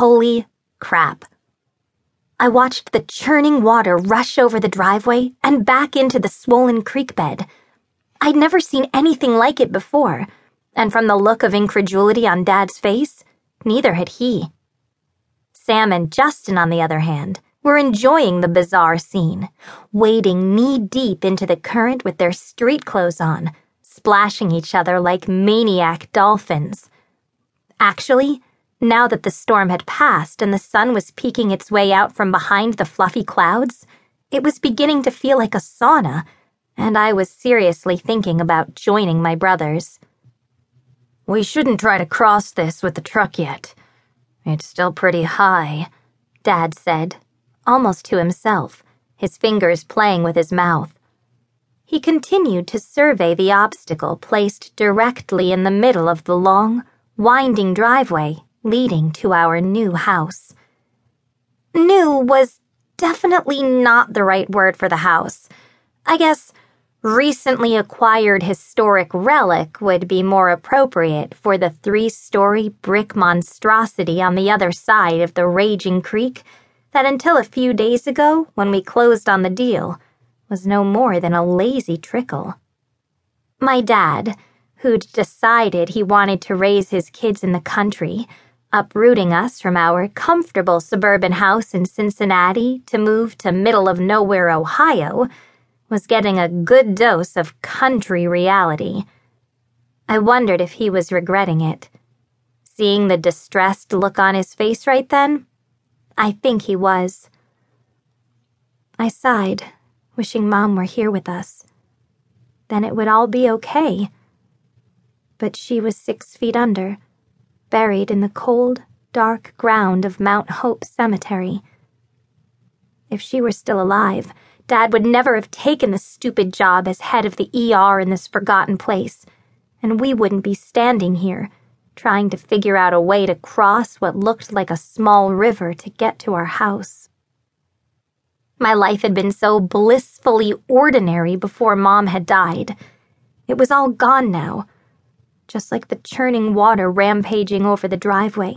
Holy crap. I watched the churning water rush over the driveway and back into the swollen creek bed. I'd never seen anything like it before, and from the look of incredulity on Dad's face, neither had he. Sam and Justin, on the other hand, were enjoying the bizarre scene, wading knee deep into the current with their street clothes on, splashing each other like maniac dolphins. Actually, now that the storm had passed and the sun was peeking its way out from behind the fluffy clouds, it was beginning to feel like a sauna, and I was seriously thinking about joining my brothers. We shouldn't try to cross this with the truck yet. It's still pretty high, Dad said, almost to himself, his fingers playing with his mouth. He continued to survey the obstacle placed directly in the middle of the long, winding driveway leading to our new house. New was definitely not the right word for the house. I guess recently acquired historic relic would be more appropriate for the three story brick monstrosity on the other side of the raging creek that until a few days ago, when we closed on the deal, was no more than a lazy trickle. My dad, who'd decided he wanted to raise his kids in the country, uprooting us from our comfortable suburban house in Cincinnati to move to middle of nowhere Ohio, was getting a good dose of country reality. I wondered if he was regretting it. Seeing the distressed look on his face right then, I think he was. I sighed, wishing Mom were here with us. Then it would all be okay. But she was six feet under buried in the cold, dark ground of Mount Hope Cemetery. If she were still alive, Dad would never have taken the stupid job as head of the ER in this forgotten place, and we wouldn't be standing here, trying to figure out a way to cross what looked like a small river to get to our house. My life had been so blissfully ordinary before Mom had died. It was all gone now just like the churning water rampaging over the driveway,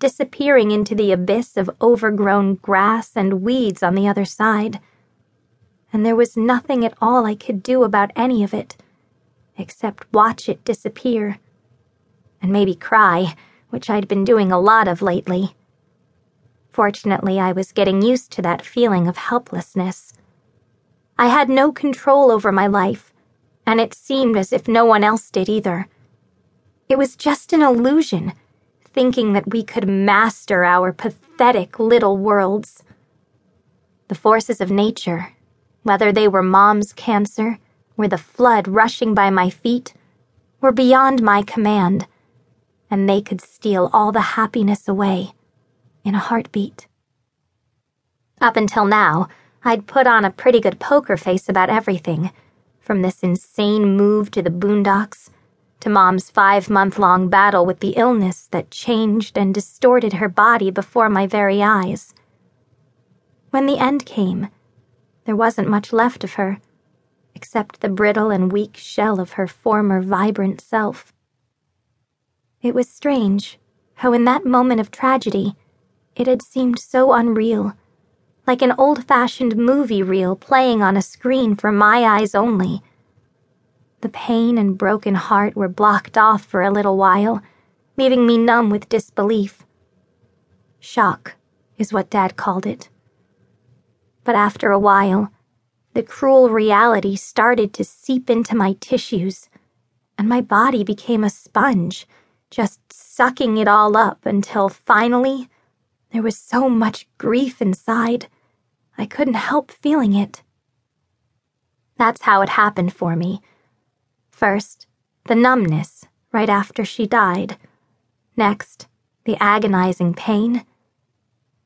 disappearing into the abyss of overgrown grass and weeds on the other side. And there was nothing at all I could do about any of it, except watch it disappear. And maybe cry, which I'd been doing a lot of lately. Fortunately, I was getting used to that feeling of helplessness. I had no control over my life, and it seemed as if no one else did either. It was just an illusion, thinking that we could master our pathetic little worlds. The forces of nature, whether they were mom's cancer or the flood rushing by my feet, were beyond my command, and they could steal all the happiness away in a heartbeat. Up until now, I'd put on a pretty good poker face about everything, from this insane move to the boondocks to Mom's five month long battle with the illness that changed and distorted her body before my very eyes. When the end came, there wasn't much left of her, except the brittle and weak shell of her former vibrant self. It was strange how, in that moment of tragedy, it had seemed so unreal, like an old fashioned movie reel playing on a screen for my eyes only the pain and broken heart were blocked off for a little while, leaving me numb with disbelief. Shock is what Dad called it. But after a while, the cruel reality started to seep into my tissues, and my body became a sponge, just sucking it all up until finally there was so much grief inside, I couldn't help feeling it. That's how it happened for me First, the numbness right after she died. Next, the agonizing pain.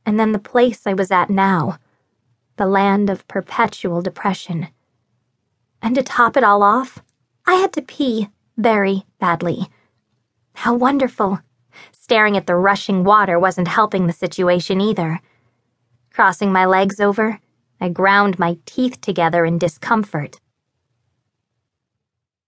And then the place I was at now, the land of perpetual depression. And to top it all off, I had to pee very badly. How wonderful! Staring at the rushing water wasn't helping the situation either. Crossing my legs over, I ground my teeth together in discomfort